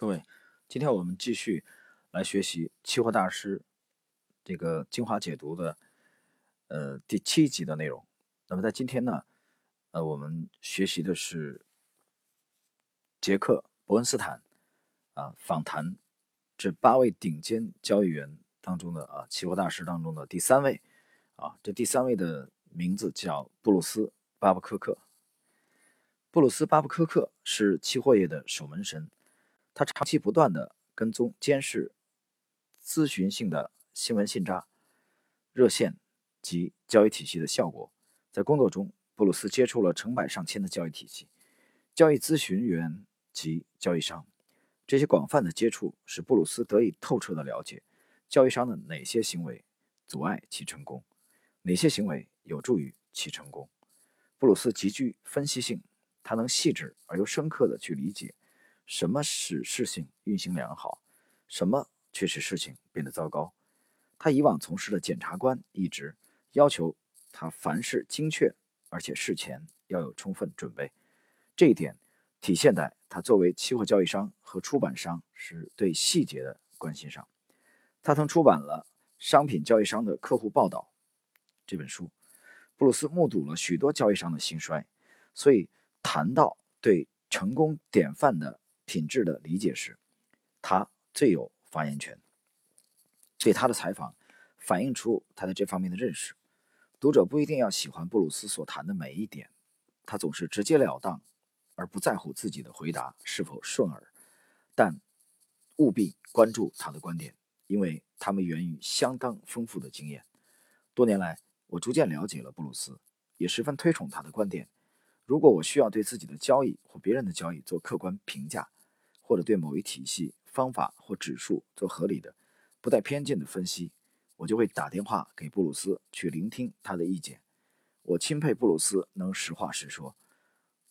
各位，今天我们继续来学习期货大师这个精华解读的呃第七集的内容。那么在今天呢，呃，我们学习的是杰克伯恩斯坦啊访谈这八位顶尖交易员当中的啊期货大师当中的第三位啊，这第三位的名字叫布鲁斯巴布科克。布鲁斯巴布科克是期货业的守门神。他长期不断地跟踪监视咨询性的新闻信札、热线及交易体系的效果。在工作中，布鲁斯接触了成百上千的交易体系、交易咨询员及交易商。这些广泛的接触使布鲁斯得以透彻地了解交易商的哪些行为阻碍其成功，哪些行为有助于其成功。布鲁斯极具分析性，他能细致而又深刻地去理解。什么使事情运行良好，什么却使事情变得糟糕？他以往从事的检察官一职要求他凡事精确，而且事前要有充分准备。这一点体现在他作为期货交易商和出版商时对细节的关心上。他曾出版了《商品交易商的客户报道》这本书。布鲁斯目睹了许多交易商的兴衰，所以谈到对成功典范的。品质的理解时，他最有发言权。对他的采访反映出他在这方面的认识。读者不一定要喜欢布鲁斯所谈的每一点，他总是直截了当，而不在乎自己的回答是否顺耳。但务必关注他的观点，因为他们源于相当丰富的经验。多年来，我逐渐了解了布鲁斯，也十分推崇他的观点。如果我需要对自己的交易或别人的交易做客观评价，或者对某一体系、方法或指数做合理的、不带偏见的分析，我就会打电话给布鲁斯去聆听他的意见。我钦佩布鲁斯能实话实说，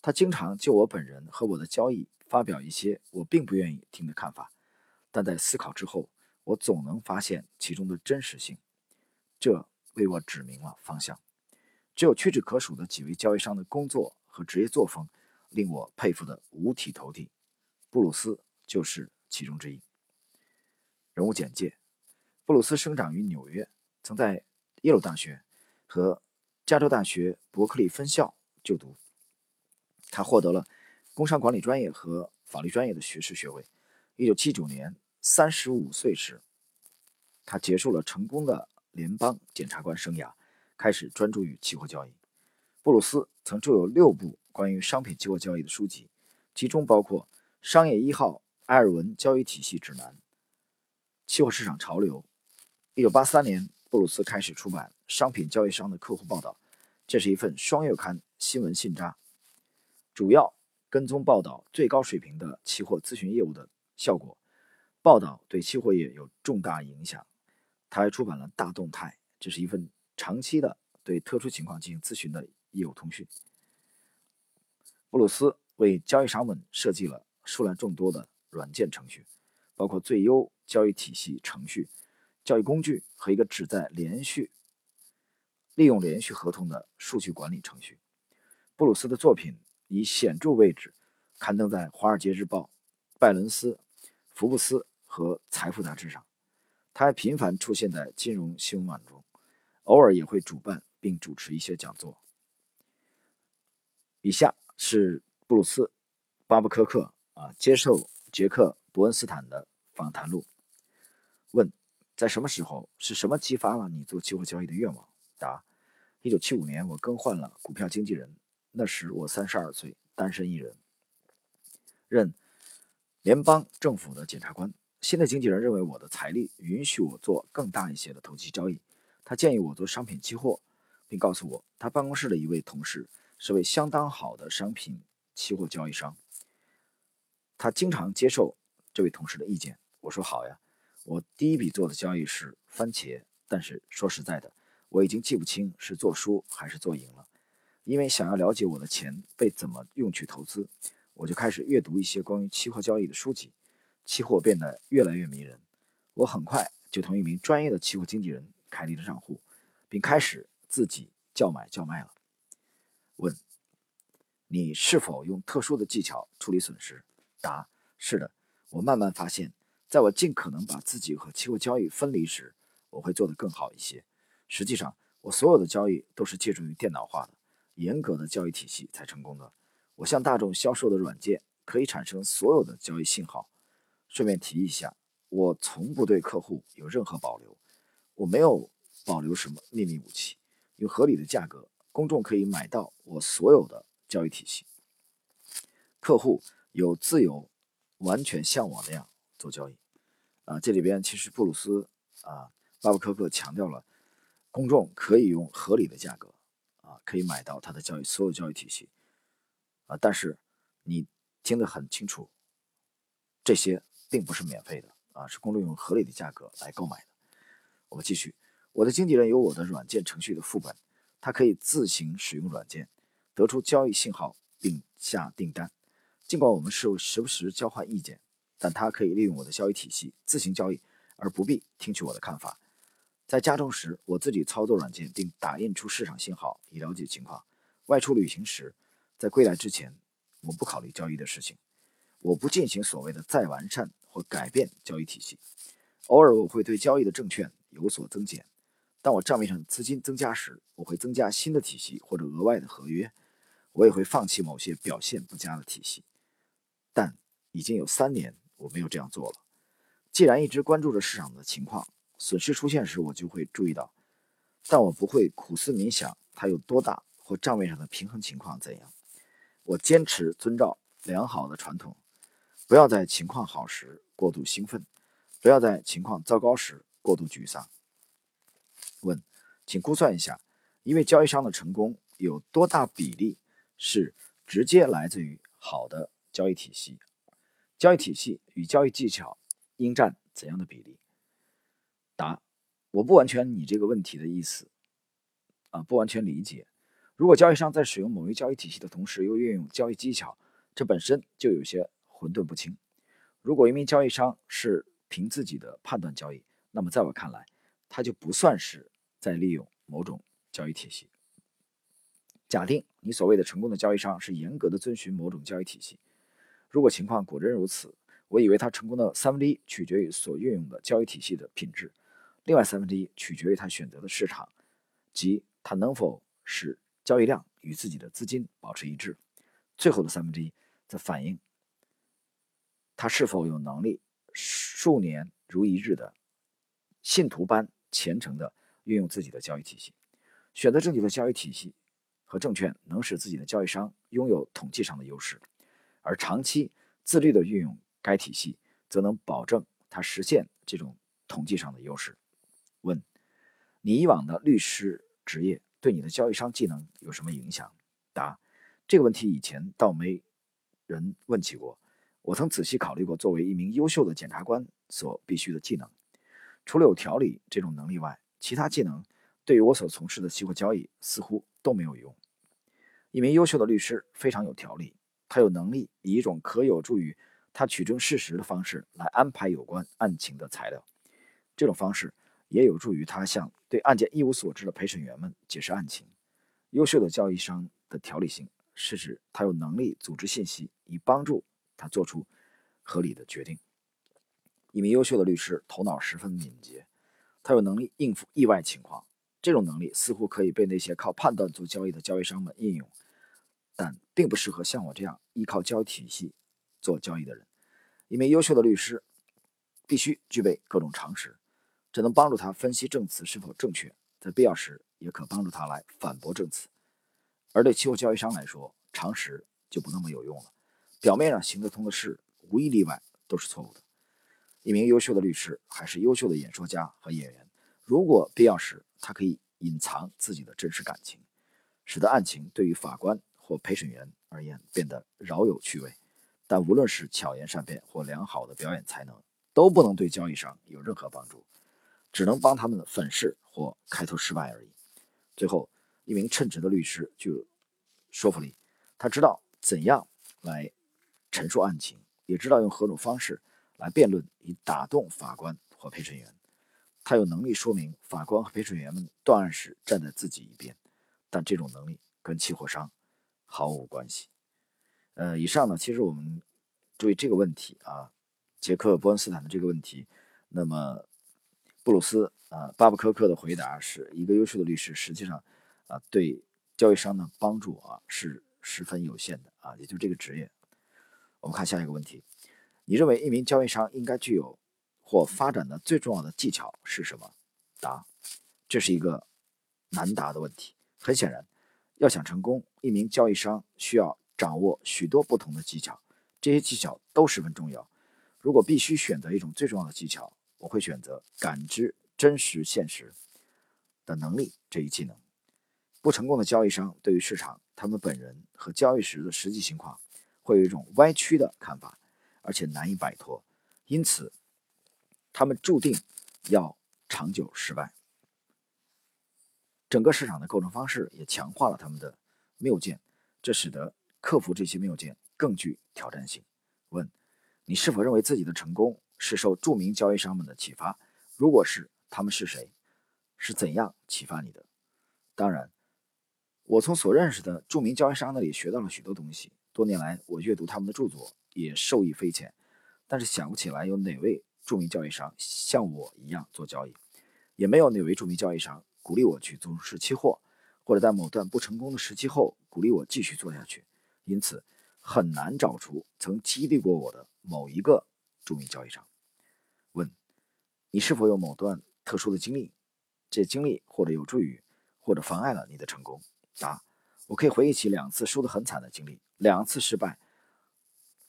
他经常就我本人和我的交易发表一些我并不愿意听的看法，但在思考之后，我总能发现其中的真实性，这为我指明了方向。只有屈指可数的几位交易商的工作和职业作风令我佩服得五体投地。布鲁斯就是其中之一。人物简介：布鲁斯生长于纽约，曾在耶鲁大学和加州大学伯克利分校就读。他获得了工商管理专业和法律专业的学士学位。1979年，35岁时，他结束了成功的联邦检察官生涯，开始专注于期货交易。布鲁斯曾著有六部关于商品期货交易的书籍，其中包括。商业一号埃尔文交易体系指南，期货市场潮流。一九八三年，布鲁斯开始出版《商品交易商的客户报道》，这是一份双月刊新闻信札，主要跟踪报道最高水平的期货咨询业务的效果。报道对期货业有重大影响。他还出版了《大动态》，这是一份长期的对特殊情况进行咨询的业务通讯。布鲁斯为交易商们设计了。数量众多的软件程序，包括最优交易体系程序、交易工具和一个旨在连续利用连续合同的数据管理程序。布鲁斯的作品以显著位置刊登在《华尔街日报》、拜伦斯、福布斯和《财富》杂志上。他还频繁出现在金融新闻网中，偶尔也会主办并主持一些讲座。以下是布鲁斯·巴布科克。啊，接受杰克·伯恩斯坦的访谈录。问：在什么时候？是什么激发了你做期货交易的愿望？答：一九七五年，我更换了股票经纪人。那时我三十二岁，单身一人，任联邦政府的检察官。新的经纪人认为我的财力允许我做更大一些的投机交易。他建议我做商品期货，并告诉我他办公室的一位同事是位相当好的商品期货交易商。他经常接受这位同事的意见。我说好呀。我第一笔做的交易是番茄，但是说实在的，我已经记不清是做输还是做赢了。因为想要了解我的钱被怎么用去投资，我就开始阅读一些关于期货交易的书籍。期货变得越来越迷人。我很快就同一名专业的期货经纪人开立了账户，并开始自己叫买叫卖了。问：你是否用特殊的技巧处理损失？答：是的，我慢慢发现，在我尽可能把自己和期货交易分离时，我会做得更好一些。实际上，我所有的交易都是借助于电脑化的、严格的交易体系才成功的。我向大众销售的软件可以产生所有的交易信号。顺便提一下，我从不对客户有任何保留，我没有保留什么秘密武器。用合理的价格，公众可以买到我所有的交易体系。客户有自由，完全像我那样做交易。啊，这里边其实布鲁斯啊，巴布科克强调了，公众可以用合理的价格啊，可以买到他的交易所有交易体系。啊，但是你听得很清楚，这些并不是免费的啊，是公众用合理的价格来购买的。我们继续。我的经纪人有我的软件程序的副本，他可以自行使用软件，得出交易信号并下订单。尽管我们是时不时交换意见，但他可以利用我的交易体系自行交易，而不必听取我的看法。在家中时，我自己操作软件并打印出市场信号以了解情况。外出旅行时，在归来之前，我不考虑交易的事情。我不进行所谓的再完善或改变交易体系。偶尔我会对交易的证券有所增减。当我账面上资金增加时，我会增加新的体系或者额外的合约。我也会放弃某些表现不佳的体系。已经有三年我没有这样做了。既然一直关注着市场的情况，损失出现时我就会注意到，但我不会苦思冥想它有多大或账面上的平衡情况怎样。我坚持遵照良好的传统，不要在情况好时过度兴奋，不要在情况糟糕时过度沮丧。问，请估算一下，一位交易商的成功有多大比例是直接来自于好的交易体系？交易体系与交易技巧应占怎样的比例？答：我不完全你这个问题的意思，啊，不完全理解。如果交易商在使用某一交易体系的同时又运用交易技巧，这本身就有些混沌不清。如果一名交易商是凭自己的判断交易，那么在我看来，他就不算是在利用某种交易体系。假定你所谓的成功的交易商是严格的遵循某种交易体系，如果情况果真如此，我以为他成功的三分之一取决于所运用的交易体系的品质，另外三分之一取决于他选择的市场，即他能否使交易量与自己的资金保持一致，最后的三分之一则反映他是否有能力数年如一日的。信徒般虔诚地运用自己的交易体系，选择正确的交易体系和证券，能使自己的交易商拥有统计上的优势；而长期自律地运用该体系，则能保证它实现这种统计上的优势。问：你以往的律师职业对你的交易商技能有什么影响？答：这个问题以前倒没人问起过。我曾仔细考虑过作为一名优秀的检察官所必须的技能。除了有条理这种能力外，其他技能对于我所从事的期货交易似乎都没有用。一名优秀的律师非常有条理，他有能力以一种可有助于他取证事实的方式来安排有关案情的材料。这种方式也有助于他向对案件一无所知的陪审员们解释案情。优秀的交易商的条理性是指他有能力组织信息，以帮助他做出合理的决定。一名优秀的律师头脑十分敏捷，他有能力应付意外情况。这种能力似乎可以被那些靠判断做交易的交易商们应用，但并不适合像我这样依靠交易体系做交易的人。一名优秀的律师必须具备各种常识，这能帮助他分析证词是否正确，在必要时也可帮助他来反驳证词。而对期货交易商来说，常识就不那么有用了。表面上行得通的事，无一例外都是错误的。一名优秀的律师还是优秀的演说家和演员。如果必要时，他可以隐藏自己的真实感情，使得案情对于法官或陪审员而言变得饶有趣味。但无论是巧言善辩或良好的表演才能，都不能对交易商有任何帮助，只能帮他们粉饰或开头失败而已。最后，一名称职的律师具有说服力，他知道怎样来陈述案情，也知道用何种方式。来辩论以打动法官或陪审员，他有能力说明法官和陪审员们断案时站在自己一边，但这种能力跟期货商毫无关系。呃，以上呢，其实我们注意这个问题啊，杰克·伯恩斯坦的这个问题，那么布鲁斯啊巴布科克的回答是一个优秀的律师，实际上啊对交易商的帮助啊是十分有限的啊，也就这个职业。我们看下一个问题，你认为一名交易商应该具有或发展的最重要的技巧是什么？答：这是一个难答的问题。很显然，要想成功，一名交易商需要掌握许多不同的技巧，这些技巧都十分重要。如果必须选择一种最重要的技巧，我会选择感知真实现实的能力这一技能。不成功的交易商对于市场、他们本人和交易时的实际情况会有一种歪曲的看法，而且难以摆脱，因此他们注定要长久失败。整个市场的构成方式也强化了他们的谬见，这使得克服这些谬见更具挑战性。问。你是否认为自己的成功是受著名交易商们的启发？如果是，他们是谁？是怎样启发你的？当然，我从所认识的著名交易商那里学到了许多东西。多年来，我阅读他们的著作也受益匪浅。但是想不起来有哪位著名交易商像我一样做交易，也没有哪位著名交易商鼓励我去从事期货，或者在某段不成功的时期后鼓励我继续做下去。因此，很难找出曾激励过我的。某一个著名交易商问：“你是否有某段特殊的经历？这经历或者有助于，或者妨碍了你的成功？”答：“我可以回忆起两次输得很惨的经历，两次失败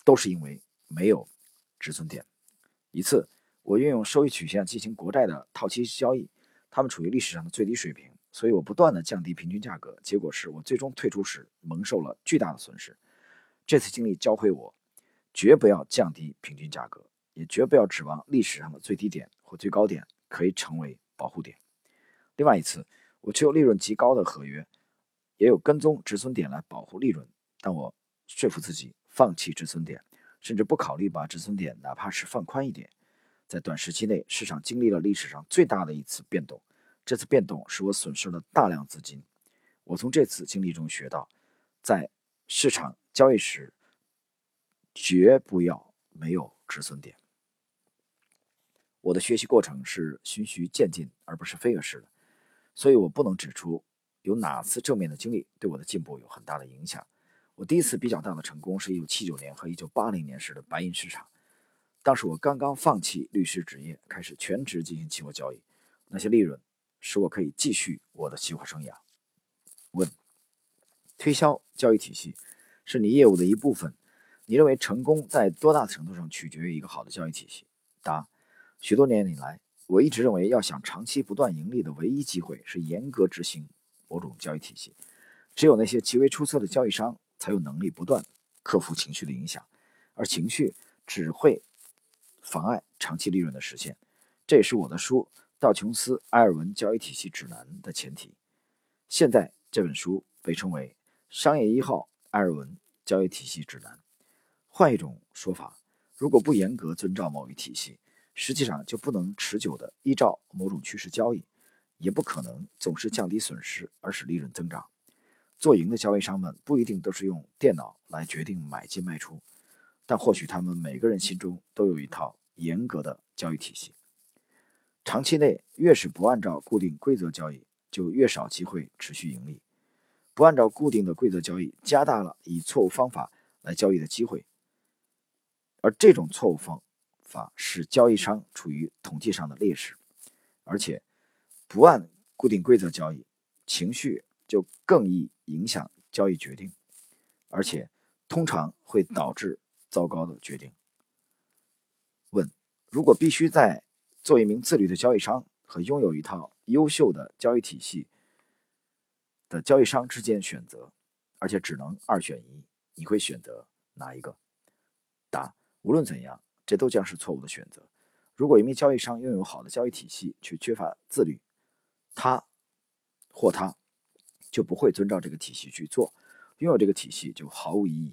都是因为没有止损点。一次，我运用收益曲线进行国债的套期交易，他们处于历史上的最低水平，所以我不断的降低平均价格，结果是我最终退出时蒙受了巨大的损失。这次经历教会我。”绝不要降低平均价格，也绝不要指望历史上的最低点或最高点可以成为保护点。另外一次，我持有利润极高的合约，也有跟踪止损点来保护利润，但我说服自己放弃止损点，甚至不考虑把止损点哪怕是放宽一点。在短时期内，市场经历了历史上最大的一次变动，这次变动使我损失了大量资金。我从这次经历中学到，在市场交易时。绝不要没有止损点。我的学习过程是循序渐进，而不是飞跃式的，所以我不能指出有哪次正面的经历对我的进步有很大的影响。我第一次比较大的成功是1979年和1980年时的白银市场，当时我刚刚放弃律师职业，开始全职进行期货交易，那些利润使我可以继续我的期货生涯。问：推销交易体系是你业务的一部分？你认为成功在多大程度上取决于一个好的交易体系？答：许多年以来，我一直认为，要想长期不断盈利的唯一机会是严格执行某种交易体系。只有那些极为出色的交易商才有能力不断克服情绪的影响，而情绪只会妨碍长期利润的实现。这也是我的书《道琼斯埃尔文交易体系指南》的前提。现在这本书被称为《商业一号埃尔文交易体系指南》。换一种说法，如果不严格遵照某一体系，实际上就不能持久地依照某种趋势交易，也不可能总是降低损失而使利润增长。做赢的交易商们不一定都是用电脑来决定买进卖出，但或许他们每个人心中都有一套严格的交易体系。长期内越是不按照固定规则交易，就越少机会持续盈利。不按照固定的规则交易，加大了以错误方法来交易的机会。而这种错误方法使交易商处于统计上的劣势，而且不按固定规则交易，情绪就更易影响交易决定，而且通常会导致糟糕的决定。如果必须在做一名自律的交易商和拥有一套优秀的交易体系的交易商之间选择，而且只能二选一，你会选择哪一个？答。无论怎样，这都将是错误的选择。如果一名交易商拥有好的交易体系，却缺乏自律，他或他就不会遵照这个体系去做，拥有这个体系就毫无意义。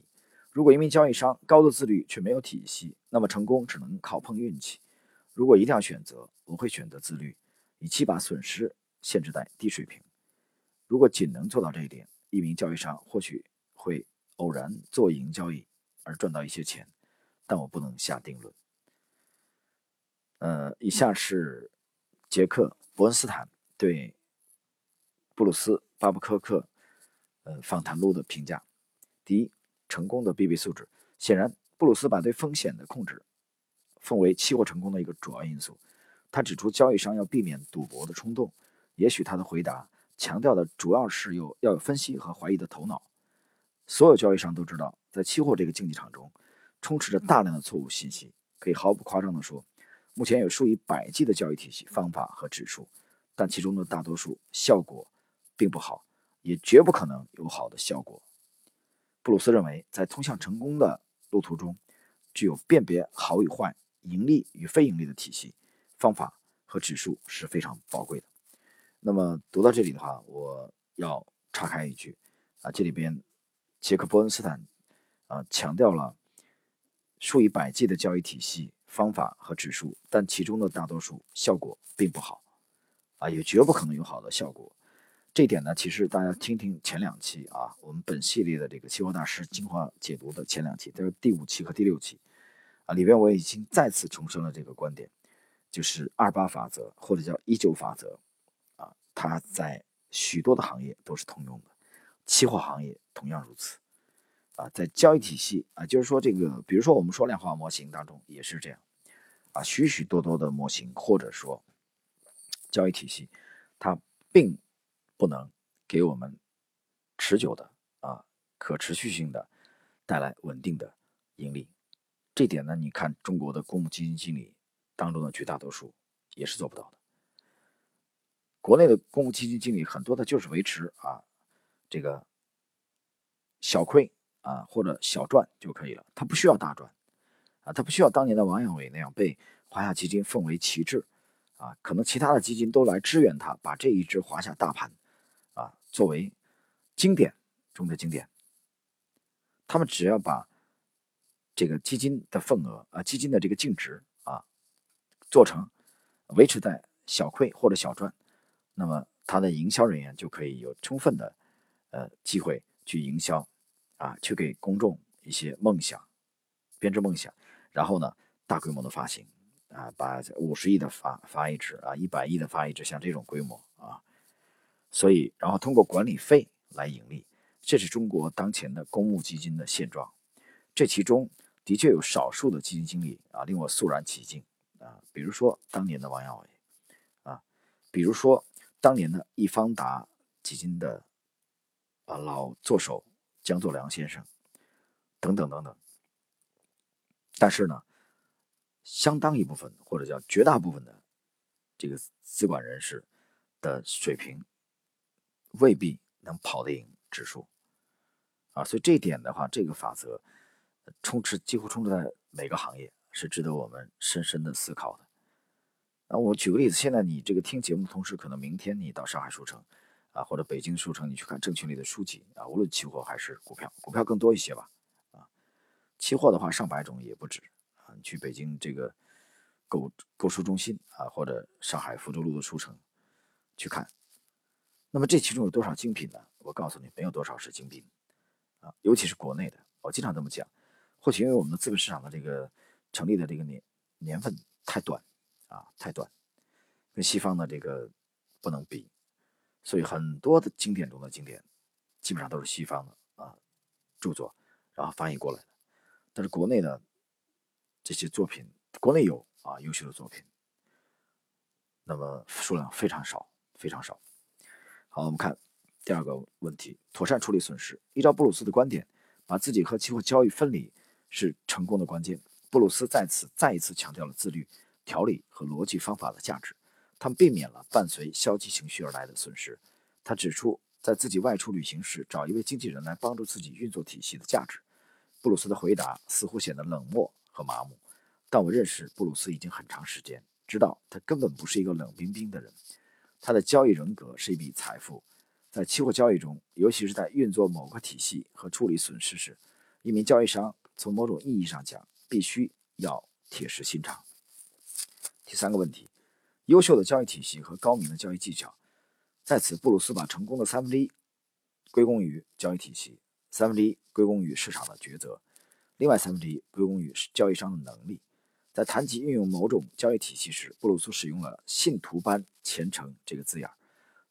如果一名交易商高度自律却没有体系，那么成功只能靠碰运气。如果一定要选择，我会选择自律，以期把损失限制在低水平。如果仅能做到这一点，一名交易商或许会偶然做赢交易而赚到一些钱。但我不能下定论。呃，以下是杰克·伯恩斯坦对布鲁斯·巴布科克呃访谈录的评价：第一，成功的必备素质。显然，布鲁斯把对风险的控制奉为期货成功的一个主要因素。他指出，交易商要避免赌博的冲动。也许他的回答强调的主要是有要有分析和怀疑的头脑。所有交易商都知道，在期货这个竞技场中，充斥着大量的错误信息。可以毫不夸张地说，目前有数以百计的交易体系、方法和指数，但其中的大多数效果并不好，也绝不可能有好的效果。布鲁斯认为，在通向成功的路途中，具有辨别好与坏、盈利与非盈利的体系、方法和指数是非常宝贵的。那么读到这里的话，我要岔开一句啊，这里边杰克·伯恩斯坦啊强调了。数以百计的交易体系、方法和指数，但其中的大多数效果并不好，啊，也绝不可能有好的效果。这点呢，其实大家听听前两期啊，我们本系列的这个期货大师精华解读的前两期，都是第五期和第六期，啊，里边我已经再次重申了这个观点，就是二八法则或者叫一九法则，啊，它在许多的行业都是通用的，期货行业同样如此。啊，在交易体系啊，就是说这个，比如说我们说量化模型当中也是这样，啊，许许多多的模型或者说交易体系，它并不能给我们持久的啊可持续性的带来稳定的盈利。这点呢，你看中国的公募基金经理当中的绝大多数也是做不到的。国内的公募基金经理很多的就是维持啊这个小亏。啊，或者小赚就可以了，他不需要大赚，啊，他不需要当年的王阳伟那样被华夏基金奉为旗帜，啊，可能其他的基金都来支援他，把这一支华夏大盘，作为经典中的经典。他们只要把这个基金的份额啊，基金的这个净值啊，做成维持在小亏或者小赚，那么他的营销人员就可以有充分的呃机会去营销。啊，去给公众一些梦想，编织梦想，然后呢，大规模的发行，啊，把五十亿的发发一支啊，一百亿的发一支，像这种规模啊，所以，然后通过管理费来盈利，这是中国当前的公募基金的现状。这其中的确有少数的基金经理啊，令我肃然起敬啊，比如说当年的王耀伟啊，比如说当年的易方达基金的啊老做手。江作良先生，等等等等。但是呢，相当一部分或者叫绝大部分的这个资管人士的水平，未必能跑得赢指数啊。所以这一点的话，这个法则充斥几乎充斥在每个行业，是值得我们深深的思考的。那我举个例子，现在你这个听节目的同时，可能明天你到上海书城。啊，或者北京书城，你去看证券里的书籍啊，无论期货还是股票，股票更多一些吧。啊，期货的话上百种也不止啊。你去北京这个购购书中心啊，或者上海福州路的书城去看，那么这其中有多少精品呢？我告诉你，没有多少是精品啊，尤其是国内的。我经常这么讲，或许因为我们的资本市场的这个成立的这个年年份太短啊，太短，跟西方的这个不能比。所以很多的经典中的经典，基本上都是西方的啊著作，然后翻译过来的。但是国内的这些作品，国内有啊优秀的作品，那么数量非常少，非常少。好，我们看第二个问题：妥善处理损失。依照布鲁斯的观点，把自己和期货交易分离是成功的关键。布鲁斯在此再一次强调了自律、条理和逻辑方法的价值。他们避免了伴随消极情绪而来的损失。他指出，在自己外出旅行时找一位经纪人来帮助自己运作体系的价值。布鲁斯的回答似乎显得冷漠和麻木，但我认识布鲁斯已经很长时间，知道他根本不是一个冷冰冰的人。他的交易人格是一笔财富。在期货交易中，尤其是在运作某个体系和处理损失时，一名交易商从某种意义上讲，必须要铁石心肠。第三个问题。优秀的交易体系和高明的交易技巧，在此，布鲁斯把成功的三分之一归功于交易体系，三分之一归功于市场的抉择，另外三分之一归功于交易商的能力。在谈及运用某种交易体系时，布鲁斯使用了“信徒般虔诚”这个字眼。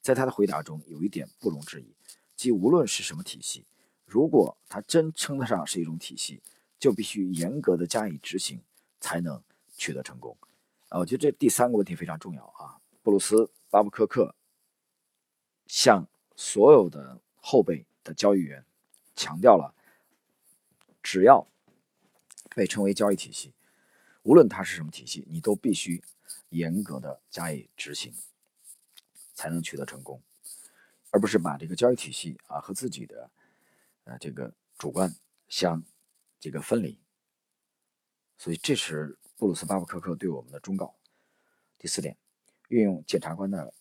在他的回答中，有一点不容置疑，即无论是什么体系，如果它真称得上是一种体系，就必须严格的加以执行，才能取得成功。啊，我觉得这第三个问题非常重要啊。布鲁斯·巴布科克向所有的后辈的交易员强调了，只要被称为交易体系。无论它是什么体系，你都必须严格的加以执行，才能取得成功，而不是把这个交易体系啊和自己的呃这个主观相这个分离。所以这是布鲁斯巴布科克对我们的忠告。第四点，运用检察官的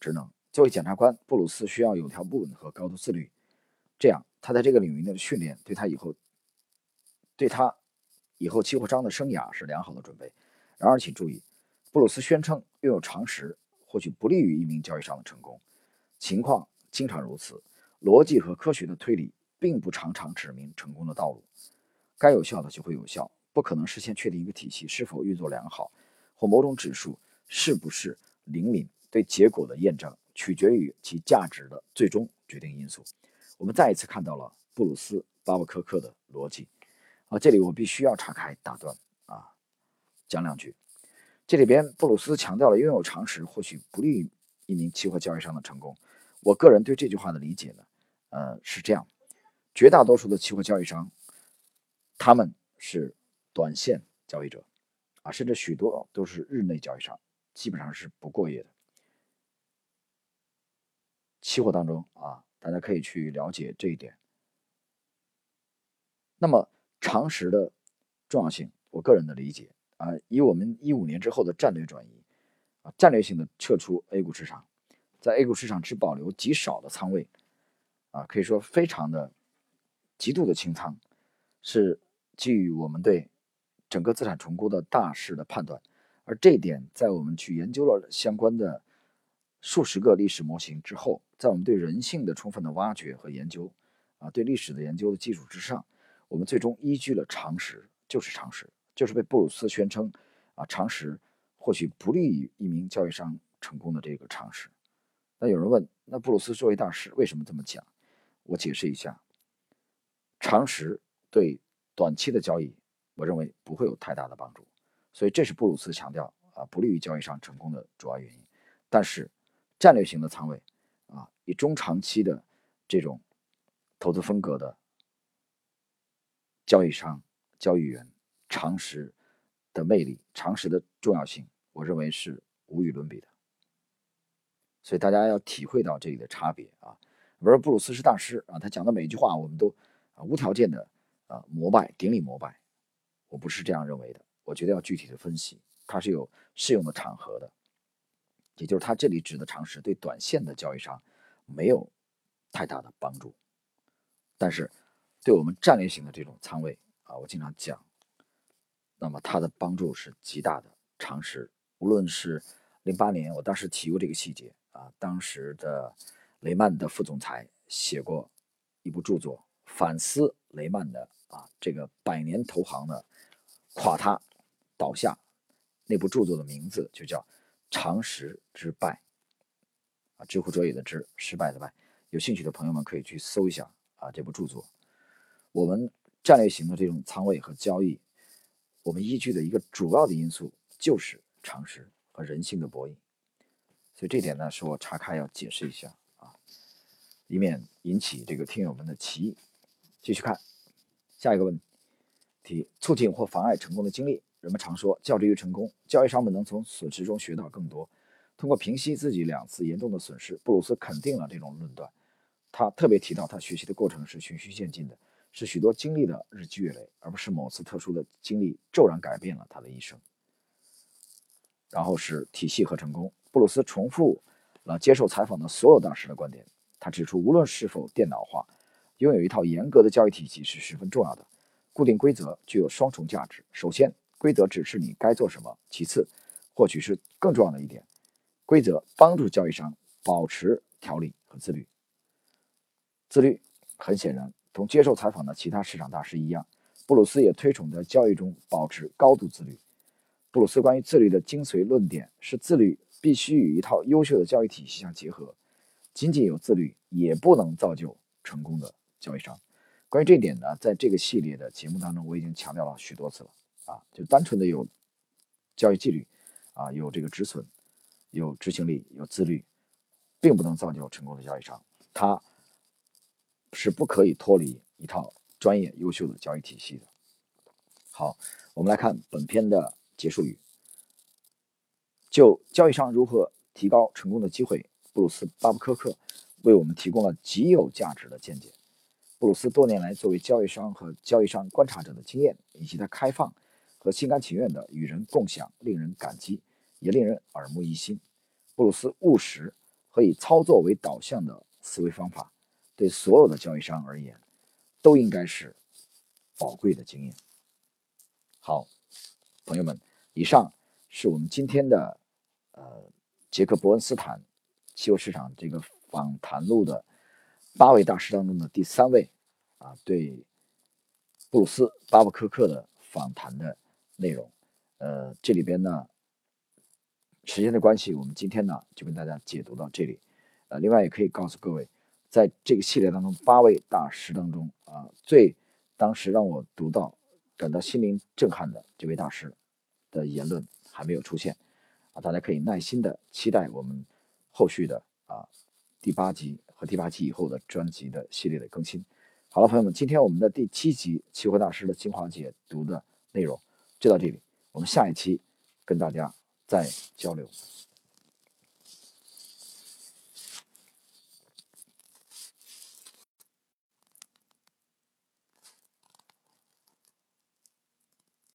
职能。作为检察官，布鲁斯需要有条不紊和高度自律，这样他在这个领域的训练对他以后对他。以后期货商的生涯是良好的准备。然而，请注意，布鲁斯宣称拥有常识或许不利于一名交易商的成功。情况经常如此，逻辑和科学的推理并不常常指明成功的道路。该有效的就会有效，不可能事先确定一个体系是否运作良好，或某种指数是不是灵敏。对结果的验证取决于其价值的最终决定因素。我们再一次看到了布鲁斯巴布科克的逻辑。啊，这里我必须要岔开打断啊，讲两句。这里边布鲁斯强调了拥有常识或许不利于一名期货交易商的成功。我个人对这句话的理解呢，呃，是这样：绝大多数的期货交易商，他们是短线交易者啊，甚至许多都是日内交易商，基本上是不过夜的。期货当中啊，大家可以去了解这一点。那么。常识的重要性，我个人的理解啊，以我们一五年之后的战略转移啊，战略性的撤出 A 股市场，在 A 股市场只保留极少的仓位啊，可以说非常的极度的清仓，是基于我们对整个资产重估的大势的判断，而这一点在我们去研究了相关的数十个历史模型之后，在我们对人性的充分的挖掘和研究啊，对历史的研究的基础之上。我们最终依据了常识，就是常识，就是被布鲁斯宣称啊，常识或许不利于一名交易商成功的这个常识。那有人问，那布鲁斯作为大师为什么这么讲？我解释一下，常识对短期的交易，我认为不会有太大的帮助，所以这是布鲁斯强调啊，不利于交易商成功的主要原因。但是战略型的仓位啊，以中长期的这种投资风格的。交易商、交易员常识的魅力、常识的重要性，我认为是无与伦比的。所以大家要体会到这里的差别啊！不是布鲁斯是大师啊，他讲的每一句话我们都啊无条件的啊膜拜、顶礼膜拜。我不是这样认为的，我觉得要具体的分析，它是有适用的场合的。也就是他这里指的常识对短线的交易商没有太大的帮助，但是。对我们战略性的这种仓位啊，我经常讲，那么它的帮助是极大的。常识，无论是零八年，我当时提过这个细节啊，当时的雷曼的副总裁写过一部著作，反思雷曼的啊这个百年投行的垮塌倒下，那部著作的名字就叫《常识之败》啊，知乎者也的知，失败的败。有兴趣的朋友们可以去搜一下啊这部著作。我们战略型的这种仓位和交易，我们依据的一个主要的因素就是常识和人性的博弈，所以这点呢是我岔开要解释一下啊，以免引起这个听友们的歧义。继续看下一个问题：促进或妨碍成功的经历。人们常说，较之于成功，交易商们能从损失中学到更多。通过平息自己两次严重的损失，布鲁斯肯定了这种论断。他特别提到，他学习的过程是循序渐进的。是许多经历的日积月累，而不是某次特殊的经历骤然改变了他的一生。然后是体系和成功。布鲁斯重复了接受采访的所有大师的观点。他指出，无论是否电脑化，拥有一套严格的交易体系是十分重要的。固定规则具有双重价值：首先，规则指示你该做什么；其次，或许是更重要的一点，规则帮助交易商保持条理和自律。自律，很显然。同接受采访的其他市场大师一样，布鲁斯也推崇在交易中保持高度自律。布鲁斯关于自律的精髓论点是：自律必须与一套优秀的交易体系相结合，仅仅有自律也不能造就成功的交易商。关于这一点呢，在这个系列的节目当中，我已经强调了许多次了啊，就单纯的有交易纪律啊，有这个止损，有执行力，有自律，并不能造就成功的交易商。它是不可以脱离一套专业优秀的交易体系的。好，我们来看本篇的结束语。就交易商如何提高成功的机会，布鲁斯·巴布科克为我们提供了极有价值的见解。布鲁斯多年来作为交易商和交易商观察者的经验，以及他开放和心甘情愿的与人共享，令人感激，也令人耳目一新。布鲁斯务实和以操作为导向的思维方法，对所有的交易商而言，都应该是宝贵的经验。好，朋友们，以上是我们今天的呃杰克伯恩斯坦期货市场这个访谈录的八位大师当中的第三位啊，对布鲁斯巴布科克的访谈的内容。呃，这里边呢，时间的关系，我们今天呢就跟大家解读到这里。呃，另外也可以告诉各位，在这个系列当中，八位大师当中啊，最当时让我读到。感到心灵震撼的这位大师的言论还没有出现啊，大家可以耐心的期待我们后续的啊第八集和第八集以后的专辑的系列的更新。好了，朋友们，今天我们的第七集期货大师的精华解读的内容就到这里，我们下一期跟大家再交流。